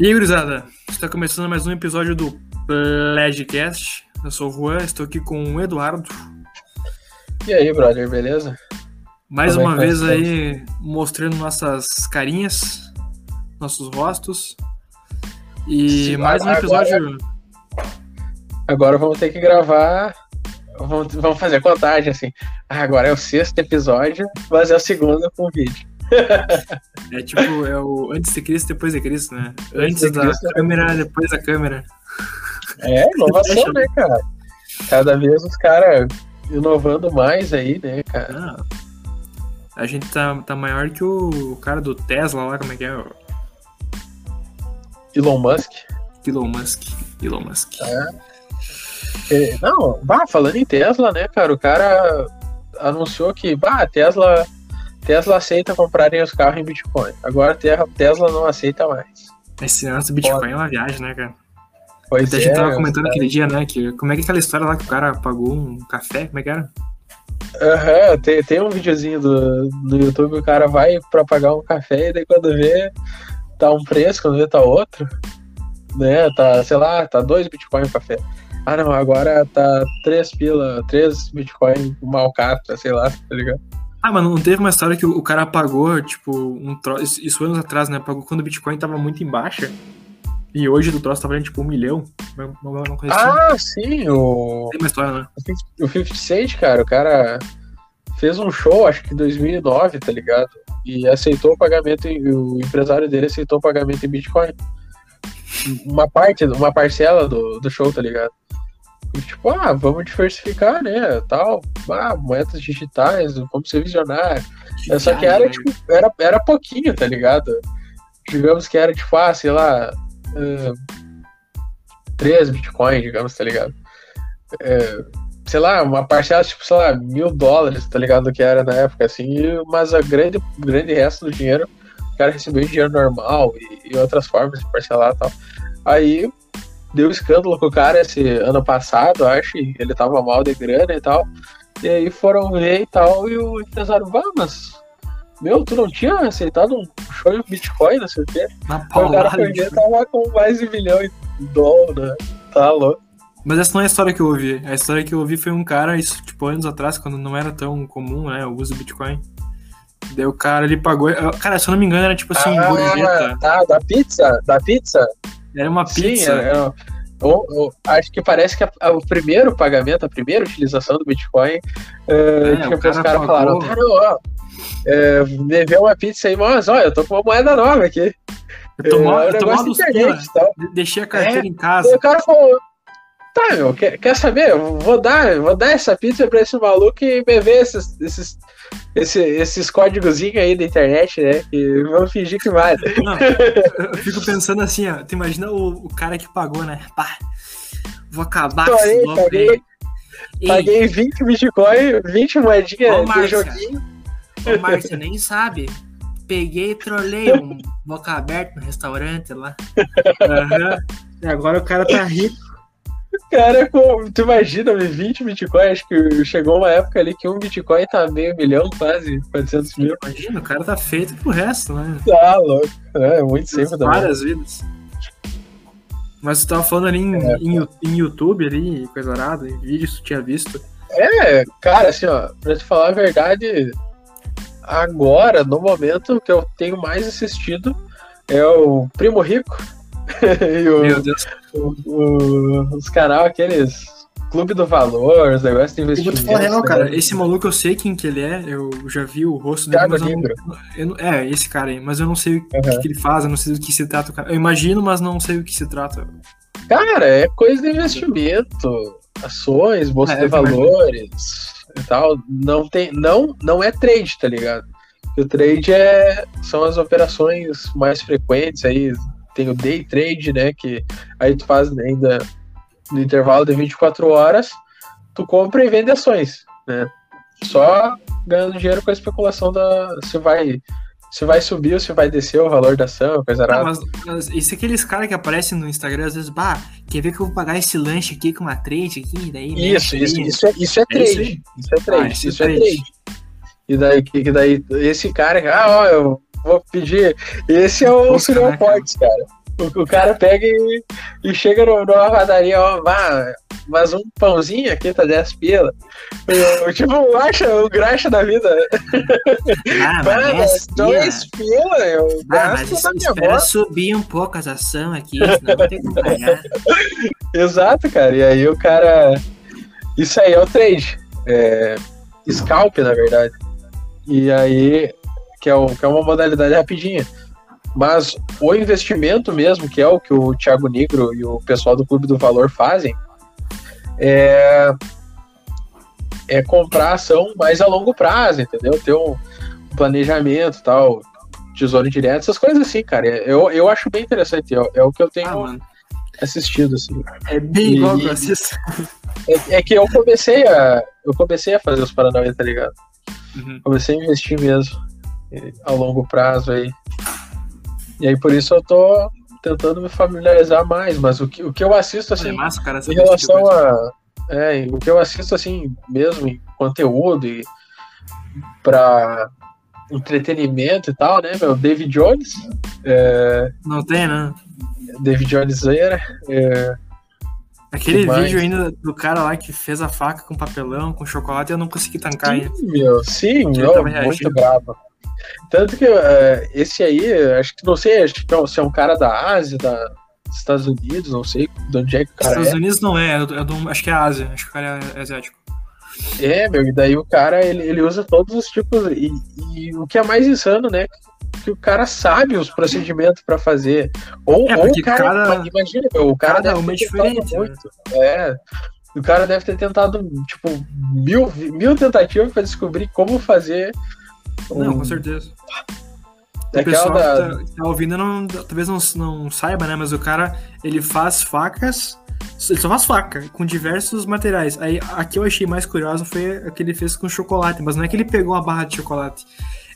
E aí, gurizada, está começando mais um episódio do Pledgecast. Eu sou o Juan, estou aqui com o Eduardo. E aí, brother, beleza? Mais Como é uma que vez aí mostrando nossas carinhas, nossos rostos. E Sim, mais um agora- episódio. Agora vamos ter que gravar. Vamos, fazer contagem assim. Ah, agora é o sexto episódio, mas é o segundo com vídeo. É tipo, é o antes de Cristo, depois de Cristo, né? Antes de da Cristo, câmera, depois da câmera. É, inovação, né, cara? Cada vez os caras inovando mais aí, né, cara? Ah, a gente tá, tá maior que o cara do Tesla lá, como é que é? Elon Musk. Elon Musk. Elon Musk. É, Não, bah, falando em Tesla, né, cara? O cara anunciou que, bah, Tesla, Tesla aceita comprarem os carros em Bitcoin. Agora Te- Tesla não aceita mais. Esse lance do Bitcoin é uma viagem, né, cara? Pois Até a é, gente tava os comentando aquele dia, né? Que, como é que é aquela história lá que o cara pagou um café? Como é que era? Aham, tem, tem um videozinho do, do YouTube, o cara vai pra pagar um café e daí quando vê tá um preço, quando vê tá outro, né? Tá, sei lá, tá dois Bitcoin o café. Ah não, agora tá três pila, três Bitcoin uma alcatra, sei lá, tá ligado? Ah, mas não teve uma história que o, cara pagou, tipo, um troço. Isso, anos atrás, né? Pagou quando o Bitcoin tava muito em baixa. E hoje do troço tá valendo tipo um milhão. Uma coisa assim. Ah, sim, o, Tem uma história, né? o 50 Cent, cara, o cara fez um show, acho que em 2009, tá ligado? E aceitou o pagamento, em- o empresário dele aceitou o pagamento em Bitcoin. Uma parte, uma parcela do, do show, tá ligado? Tipo, ah, vamos diversificar, né, tal, ah, moedas digitais, vamos ser visionário. É, Só que era, tipo, era, era pouquinho, tá ligado? Digamos que era, tipo, ah, sei lá, ah, 3 Bitcoin, digamos, tá ligado? É, sei lá, uma parcela, tipo, sei lá, mil dólares, tá ligado? Do que era na época, assim, mas a grande, grande resto do dinheiro, o cara recebeu dinheiro normal e, e outras formas de parcelar e tal. Aí deu escândalo com o cara esse ano passado, acho, ele tava mal de grana e tal. E aí foram ver e tal, e o empresário, vá, mas. Meu, tu não tinha aceitado um show de Bitcoin, não sei o quê? Na o cara foi ver, tipo. tava com mais de um milhão de dólares, né? Tá louco. Mas essa não é a história que eu ouvi. A história que eu ouvi foi um cara, isso, tipo, anos atrás, quando não era tão comum, né? O uso do Bitcoin. Daí o cara, ele pagou. Cara, se eu não me engano, era tipo assim, ah, gorjeta. tá, da pizza, da pizza. Era uma Sim, pizza. é, é, eu- eu acho que parece que a- a- o primeiro pagamento, a primeira utilização do Bitcoin, é, É, tipo, cara os caras falaram, tá, não, ó, é, vê uma pizza aí, mas olha, eu tô com uma moeda nova aqui. Eu tô mal, é, eu um tô mal dos de e tal. De- Deixei a carteira em Daí casa. o cara falou, tá, meu, quer, quer saber? Eu Vou dar, vou dar essa pizza pra esse maluco e me ver esses, esses, esse- esses códigozinhos aí da internet, né? E vamos fingir que vale. Não, eu fico pensando assim, ó. Tu imagina o, o cara que pagou, né? Pá, vou acabar com Paguei, esse louco paguei. aí. Ei, Paguei 20 Bitcoin, 20 moedinhas Ô, de Márcia. joguinho. Ô, Márcia, nem sabe. Peguei e trolei um boca aberta no restaurante lá. Aham. E agora o cara tá rico. Cara, com- tu imagina, 20 Bitcoin, acho que chegou uma época ali que um Bitcoin tá meio milhão, quase, 400 mil. Imagina, o cara tá feito pro resto, né? Tá louco. É, muito sempre também. Várias vidas. Mas tu tava falando ali em, É, em, em YouTube ali, coisa arada, em vídeos tu tinha visto. É, cara, assim, ó, pra te falar a verdade, agora, no momento que eu tenho mais assistido, é o Primo Rico e o, Meu Deus. O- o- os canal aqueles Clube do Valor, os negócios de Eu vou te investimento. falar real, cara. né? Esse maluco eu sei quem que ele é, eu já vi o rosto dele, mas eu não, eu não- É, esse cara aí, mas eu não sei o que, que ele faz, eu não sei do que se trata. o cara. Eu imagino, mas não sei o que se trata. Cara, é coisa de investimento, ações, bolsa É, de valores e tal. Não tem, não, não é trade, tá ligado? O trade é, são as operações mais frequentes aí. Tem o day trade, né? Que aí tu faz ainda no intervalo de 24 horas, tu compra e vende ações, né? Só ganhando dinheiro com a especulação da se vai se vai subir ou se vai descer o valor da ação, coisa Ah, arada. mas, mas isso é aqueles caras que aparecem no Instagram, às vezes, bah, quer ver que eu vou pagar esse lanche aqui com uma trade aqui, daí. né, Isso, isso, isso é, isso é É isso trade. aí? Isso é trade. Ah, isso isso é é trade. trade. E daí, que, que daí esse cara, ah, ó, eu vou pedir. Esse é o Suriel né, cara? O, o cara pega e, e chega no- numa padaria, ó, vá, mas um pãozinho aqui tá 10 pila. Eu, tipo, acha o graxa da vida. Ah, Mano, mas dois pila, eu Ah, gasto na minha moto. subir um pouco as ações aqui, senão vou ter que pagar. Exato, cara. E aí o cara. Isso aí é o trade. É... Scalp, na verdade. E aí, que é, que é uma modalidade rapidinha. Mas o investimento mesmo, que é o que o Thiago Negro e o pessoal do Clube do Valor fazem, é, é comprar ação mais a longo prazo, entendeu? Ter um planejamento e tal, tesouro direto, essas coisas assim, cara. Eu, eu acho bem interessante. É, é o que eu tenho Ah, assistido, assim. É bem igual E- que eu assisto. É, é que eu comecei a. Eu comecei a fazer os Paranauê, tá ligado? Uhum. Comecei a investir mesmo. A longo prazo aí. E aí por isso eu tô tentando me familiarizar mais. Mas o que, o que eu assisto é assim, massa, cara, em tipo relação coisa. a. É, o que eu assisto assim, mesmo em conteúdo e pra entretenimento e tal, né, meu? David Jones. É, Não tem, né? David Jones era. É, Aquele mais? vídeo ainda do cara lá que fez a faca com papelão, com chocolate, eu não consegui tancar ainda. Sim, meu, sim, meu, muito brabo. Tanto que eh, esse aí, acho que não sei, acho que é se é um cara da Ásia, da, dos Estados Unidos, não sei de onde é que o cara Estados é. Unidos não é, é do, é do- acho que é Ásia, acho que o cara é asiático. É, meu, e daí o cara, ele, ele usa todos os tipos, e, e o que é mais insano, né, que o cara sabe os procedimentos pra fazer. Ou, É, ou o cara, cada- imagina, meu, o cara cada deve uma é ter tentado diferente, né? muito. É, o cara deve ter tentado, tipo, mil, mil tentativas pra descobrir como fazer Não, um- com certeza. O Daquela pessoal da- que tá, que tá ouvindo não, talvez não, não saiba, né? Mas o cara, ele faz facas, ele só faz faca, com diversos materiais. Aí, a que eu achei mais curioso foi a que ele fez com chocolate, mas não é que ele pegou uma barra de chocolate.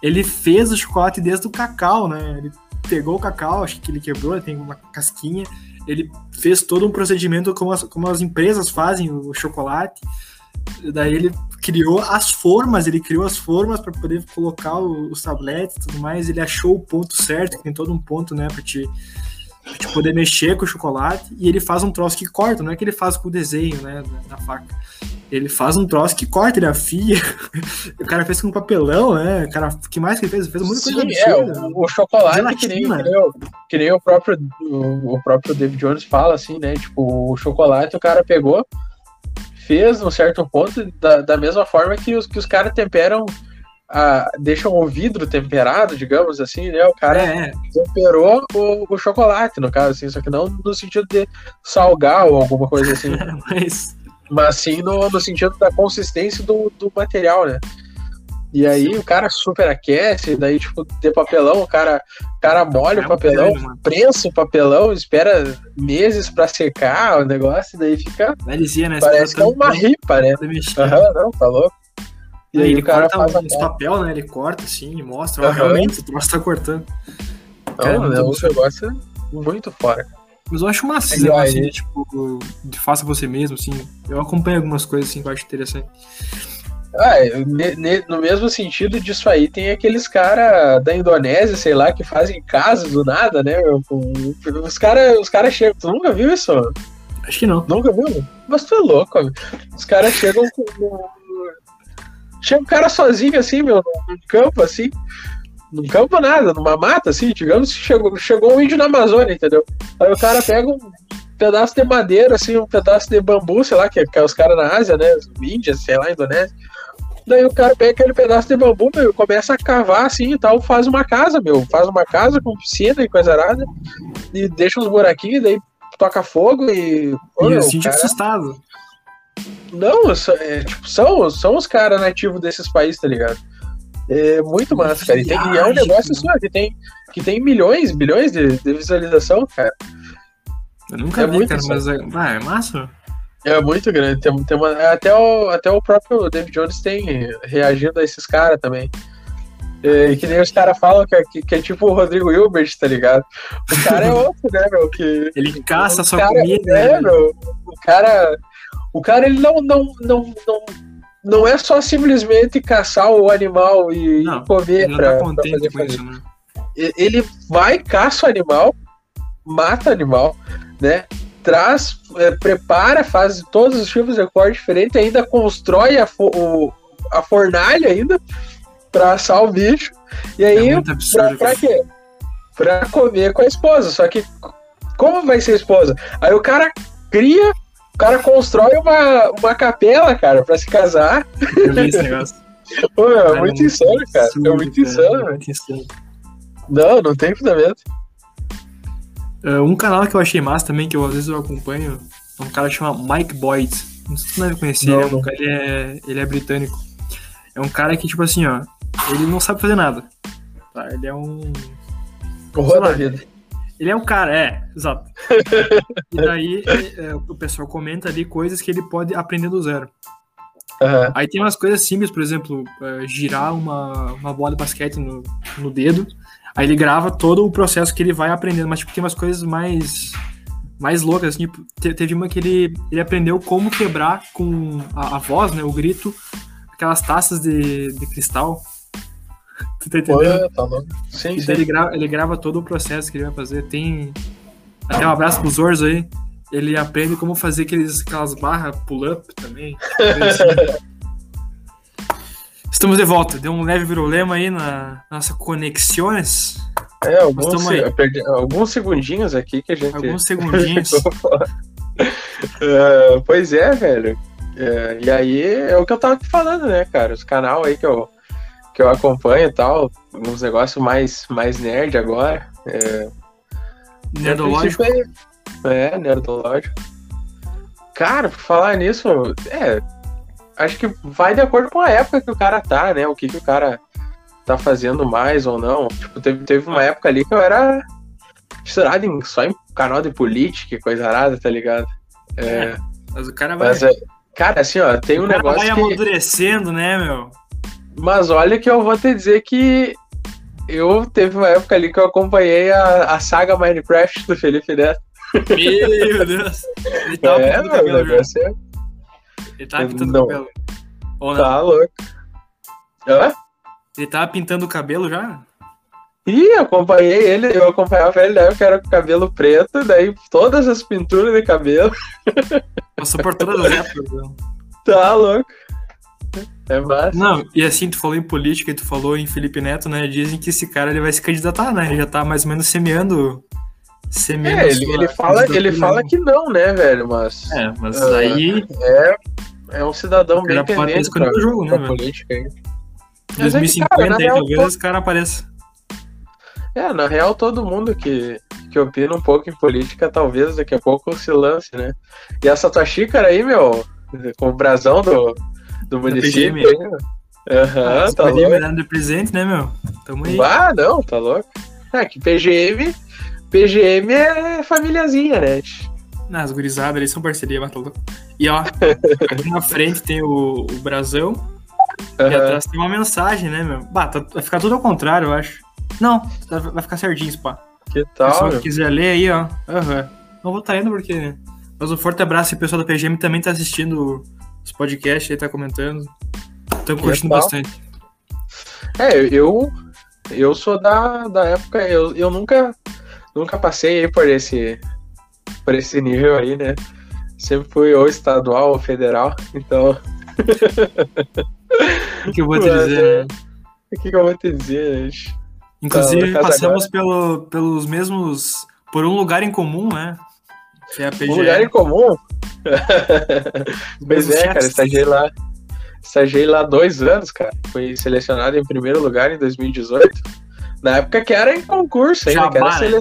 Ele fez o chocolate desde o cacau, né? Ele pegou o cacau, acho que ele quebrou, ele tem uma casquinha. Ele fez todo um procedimento como as, como as empresas fazem o chocolate. Daí ele criou as formas, ele criou as formas para poder colocar o- os tabletes e tudo mais. Ele achou o ponto certo, que tem todo um ponto, né, para te, pra te poder mexer com o chocolate. E ele faz um troço que corta, não é que ele faz com o desenho, né, da, faca. Ele faz um troço que corta, ele afia. o cara fez com papelão, né? O cara, que mais que ele fez? Ele fez muita coisa Sim, é, absurda. o, o chocolate que nem, que, nem o, que nem o próprio o, o próprio David Jones fala, assim, né? Tipo, o chocolate o cara pegou, fez num certo ponto, da, da mesma forma que os, que os caras temperam, a, deixam o vidro temperado, digamos assim, né? O cara É, é. temperou o, o chocolate, no caso, assim, só que não no sentido de salgar ou alguma coisa assim, Mas mas sim no, no sentido da consistência do, do material, né? E aí o cara super aquece, daí, tipo, de papelão, o cara, o cara molha É o papelão, prensa o papelão, espera meses pra secar o negócio, e daí fica. Né? Parece que é uma ripa, né? Mexer. Aham, não, tá louco. E E aí ele o cara corta faz a uns papel, né? Ele corta assim e mostra. Aham. Realmente, o troço tá cortando. Cara, Não, muito é um negócio muito fora. Mas eu acho negócio aí? de, tipo, de faça você mesmo, assim. Eu acompanho algumas coisas assim que eu acho interessante. Ah, é, ne- ne- no mesmo sentido disso aí, tem aqueles caras da Indonésia, sei lá, que fazem casas do nada, né? meu, com- Os caras os cara chegam. Tu nunca viu isso? Acho que não. Nunca viu? Mas tu é louco, amigo. Os caras chegam com. Chega um cara sozinho, assim, meu, num campo, assim. Num campo nada, numa mata, assim, digamos que chegou, chegou um índio na Amazônia, entendeu? Aí o cara pega um pedaço de madeira, assim, um pedaço de bambu, sei lá, que, que é os caras na Ásia, né? Os Índias, sei lá, Indonésia. Daí o cara pega aquele pedaço de bambu, meu, e começa a cavar assim e tal, faz uma casa, meu. Faz uma casa com piscina e coisa arada. E deixa uns buraquinhos, daí toca fogo e. Ô, E síndio cara- assustado. não, são- é, tipo, são, são os caras nativos desses países, tá ligado? É muito massa, cara. E, tem- e é um negócio assim, ó, que tem, que tem milhões, milhões de, de visualização, cara. Eu nunca É vi, cara, mas é, ah, é massa. É muito grande. Tem, tem uma- até, o, até o próprio David Jones tem reagindo a esses caras também. É, que nem os caras falam que, é- que, é tipo o Rodrigo Hilbert, tá ligado? O cara é outro, né, meu? Que, Ele caça sua cara, comida. É, né? meu, o cara. O cara, ele não, não, não, não, não é só simplesmente caçar o animal e, Não, e comer Ele não pra, tá pra contente fazer isso, né? E- Ele vai, caça o animal, mata animal, né? Traz, é, prepara, faz todos os tipos de corte diferente, ainda constrói a, fo o, a fornalha ainda pra assar o bicho. E aí, É absurdo, pra, pra quê? Pra comer com a esposa. Só que como vai ser a esposa? Aí o cara cria, o cara constrói uma, uma capela, cara, pra se casar. Eu vi esse negócio. Pô, é Cara, muito insano, cara. É muito cara, insano, velho. muito insano. Não, não tem fundamento. Uh, um canal que eu achei massa também, que eu, às vezes eu acompanho, é um cara que chama Mike Boyd. Não sei se você deve conhecer, Não, ele, é não. cara- ele é, ele é britânico. É um cara que, tipo assim, ó, ele não sabe fazer nada. Tá? Ele é um. Horror da vida. Ele é um cara, é, exato. e daí é, é, o pessoal comenta ali coisas que ele pode aprender do zero. Aham. Aí tem umas coisas simples, por exemplo, girar uma, uma bola de basquete no, no dedo. Aí ele grava todo o processo que ele vai aprendendo, mas tipo, tem umas coisas mais mais loucas, assim, tipo, te- teve uma que ele, ele aprendeu como quebrar com a, a voz, né, o grito, aquelas taças de, de cristal. Tu tá entendendo? Pô, tá louco. Sim, E sim. ele grava, ele grava todo o processo que ele vai fazer. Tem até um abraço pro Zorzo aí. Ele aprende como fazer aqueles, aquelas barras pull-up também. assim. Estamos de volta. Deu um leve problema aí na nossa conexões. É, alguns, eu perdi- alguns segundinhos aqui que a gente. Alguns segundinhos. É, pois é, velho. É, e aí é o que eu tava te falando, né, cara? Os canal aí que eu, que eu acompanho e tal, uns negócios mais, mais nerd agora. É, Nerdológico. É, nerdológico. Cara, por falar nisso, é. Acho que vai de acordo com a época que o cara tá, né? O que, que o cara tá fazendo mais ou não. Tipo, teve, teve uma época ali que eu era misturado em, só em canal de política e coisa arada, tá ligado? É, Mas o cara vai, mas, é, cara, assim, ó, tem um o cara vai negócio que. amadurecendo, né, meu? Mas olha que eu vou te dizer que eu teve uma época ali que eu acompanhei a, a saga Minecraft do Felipe Neto. Meu Deus. Ele tava é, o meu, já. negócio é- Ele tava pintando Não. o cabelo. Ou não? tá louco. Hã? Ele tava pintando o cabelo já? Ih, eu acompanhei ele, eu acompanhava ele na época, era com cabelo preto, daí todas as pinturas de cabelo. Passou por todas as épocas. né? Tá louco. É massa. Não, e assim, tu falou em política e tu falou em Felipe Neto, né? Dizem que esse cara ele vai se candidatar, né? Ele já tá mais ou menos semeando. semeando É, ele, ele fala, ele fala né? que não, né, velho? Mas É, mas Ah, aí, é, é um cidadão bem cara pode escolher o jogo, né, velho? política aí. em Mas é que, 2050 cara, na aí talvez esse cara apareça. É, na real, todo mundo que, que opina um pouco em política, talvez daqui a pouco se lance, né? E essa tua xícara aí, meu, com o brasão do, do município. Aham, Esse tá louco. dando de presente, né, meu? Tamo aí. Ah, não, tá louco. É que PGM, PGM é famíliazinha, né? Ah, as gurizadas ali são parceria, mas tá louco. E ó, na frente tem o, o brasão e Aham. atrás tem uma mensagem, né, meu? Bah, tá- vai ficar tudo ao contrário, eu acho. Não, tá- vai ficar certinho, pá. Que Se tal, você meu? quiser ler aí, ó. Aham. Não vou estar indo porque. Mas um forte abraço e o pessoal da PGM também tá assistindo os podcasts aí, tá comentando. Estão curtindo bastante. É, eu eu sou da, da época, eu, eu nunca nunca passei por esse por esse nível aí, né? Sempre fui ou estadual ou federal, então O que eu vou te Mas, dizer, né? o que, que eu vou te dizer, gente? Inclusive, Tá, passamos pelo, pelos mesmos. Por um lugar em comum, né? Que é a PGM. Um lugar em comum? Pois é, cara, estagiei lá. Estagiei lá dois anos, cara. Fui selecionado em primeiro lugar em 2018. Na época que era em concurso ainda, que era Jabá, né?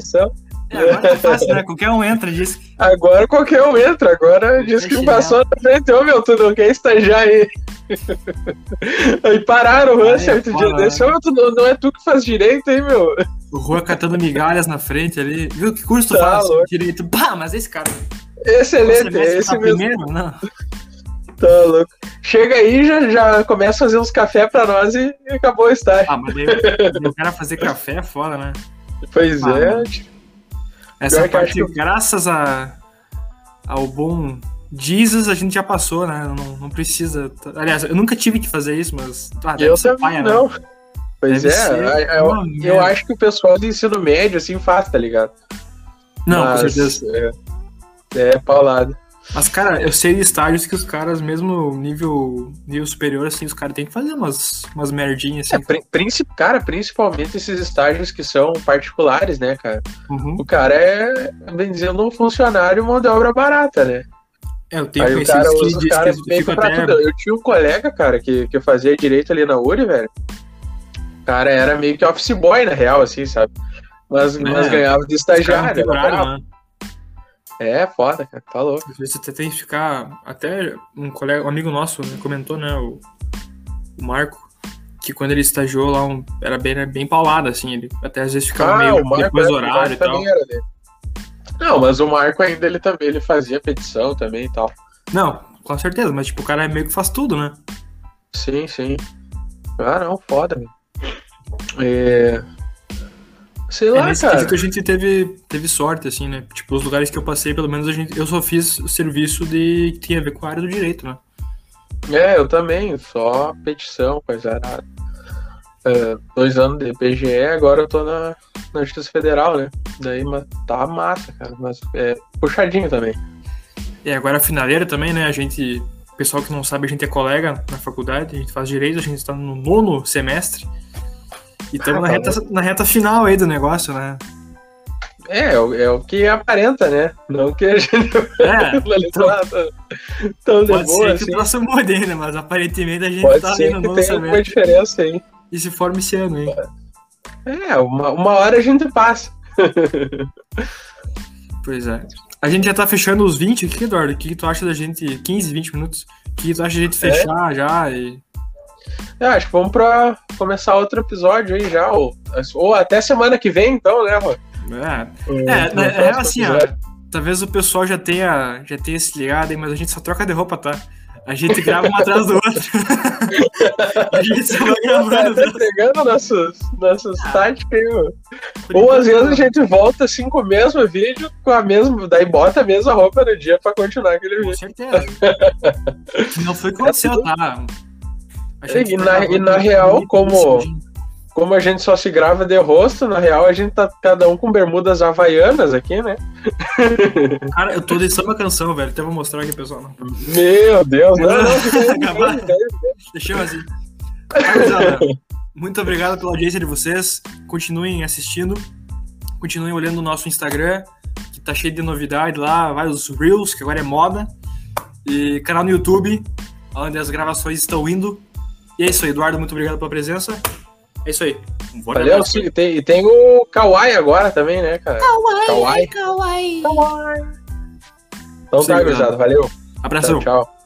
É, agora tá fácil, né? Qualquer um entra, diz que. Agora qualquer um entra, agora diz que passou na frente, ô meu, tu não quer estagiar aí. aí pararam o Hans certo dia desse, ô tu não, não é tu que faz direito, hein, meu? O Rua catando migalhas na frente ali. Viu que curso tu Tá faz? louco. Direito. Bah, mas esse cara. Excelente, é esse mesmo. primeiro? Não. Tá louco. Chega aí, já, já começa a fazer uns café pra nós e, e acabou o estágio. Ah, mas daí o cara fazer café é foda, né? pois ah, é, mano. Essa Pior parte, que- graças a, ao bom Jesus, a gente já passou, né? Não, não precisa. Aliás, eu nunca tive que fazer isso, mas. Ah, eu também paia, né? não. Pois Deve é, eu, eu- acho que o pessoal do ensino médio, assim, faz, tá ligado? Não, Mas, com certeza. É, é paulado. Mas, cara, eu sei de estágios que os caras, mesmo nível, nível superior, assim, os caras têm que fazer umas, umas merdinhas, É, assim. pri- princi- cara, principalmente esses estágios que são particulares, né, cara? Uhum. O cara é, bem dizendo, um funcionário mão de obra barata, né? É, eu tenho Aí o conhecidos cara usa os caras meio que pra tudo. Eu tinha um colega, cara, que, que fazia direito ali na URI, velho. O cara era meio que office boy, na real, assim, sabe? Mas, mas É, ganhava de estagiário. era né? É, foda, cara, tá louco. Às vezes você tem que ficar. Até um colega, um amigo nosso né, comentou, né? O, o Marco, que quando ele estagiou lá, um- era bem, era bem paulado, assim. Ele até às vezes ficava meio depois do é, horário e tal. era dele. Não, mas o Marco ainda ele também ele fazia petição também e tal. Não, com certeza, mas tipo, o cara meio que faz tudo, né? Sim, sim. Ah, não, foda, velho. É... Sei É, lá, nesse cara. quesito a gente teve, teve sorte, assim, né? Tipo, os lugares que eu passei, pelo menos a gente, eu só fiz o serviço de que tinha a ver com a área do direito, né? É, eu também, só petição, coisa arada. É, dois anos de PGE, agora eu tô na, na Justiça Federal, né? Daí tá massa, cara. Mas é puxadinho também. E agora a finaleira também, né? A gente, pessoal que não sabe, a gente é colega na faculdade, a gente faz direito, a gente está no nono semestre. E estamos Ah, na, reta, na reta final aí do negócio, né? É, é o, é o que aparenta, né? Não que a gente É, levar tão, de pode boa ser assim. que o próximo mude ainda, mas aparentemente a gente Pode tá ser no que tenha alguma diferença aí. e se forma esse ano, hein? É, uma, uma hora a gente passa. Pois é. A gente já tá fechando os 20 aqui, Eduardo. O que, que tu acha da gente. 15, 20 minutos? O que, que tu acha da gente É? fechar já? E... É, acho que vamos pra começar outro episódio aí já. Ou, ou até semana que vem, então, né, Rô? É, Um- É, na- é próximo assim, ó. talvez o pessoal já tenha, já tenha se ligado mas a gente só troca de roupa, tá? A gente grava um atrás do outro. a gente só vai gravando. tá entregando nossos, nossos Ah. aí, mano. Ou às vezes a gente volta assim com o mesmo vídeo, com a mesma. Daí bota a mesma roupa no dia pra continuar aquele Com vídeo. certeza. Que não foi o que aconteceu, tá? A gente E na- e na real, como- Como a gente só se grava de rosto, na real a gente tá cada um com bermudas havaianas aqui, né? Cara, eu tô deixando uma canção, velho. Até vou mostrar aqui, pessoal. Não. Meu Deus, não, não, Deixa eu assim. Rapaziada, muito obrigado pela audiência de vocês. Continuem assistindo. Continuem olhando o nosso Instagram, que tá cheio de novidade lá, vários Reels, que agora é moda. E canal no YouTube, onde as gravações estão indo. E é isso aí, Eduardo, muito obrigado pela presença. É isso aí. Um bom Valeu, abraço. sim, e tem, e tem o Kawaii agora também, né, cara? Kawaii. Kawaii. Então Sim, tá, gurizada, valeu. Abração. Tchau, tchau.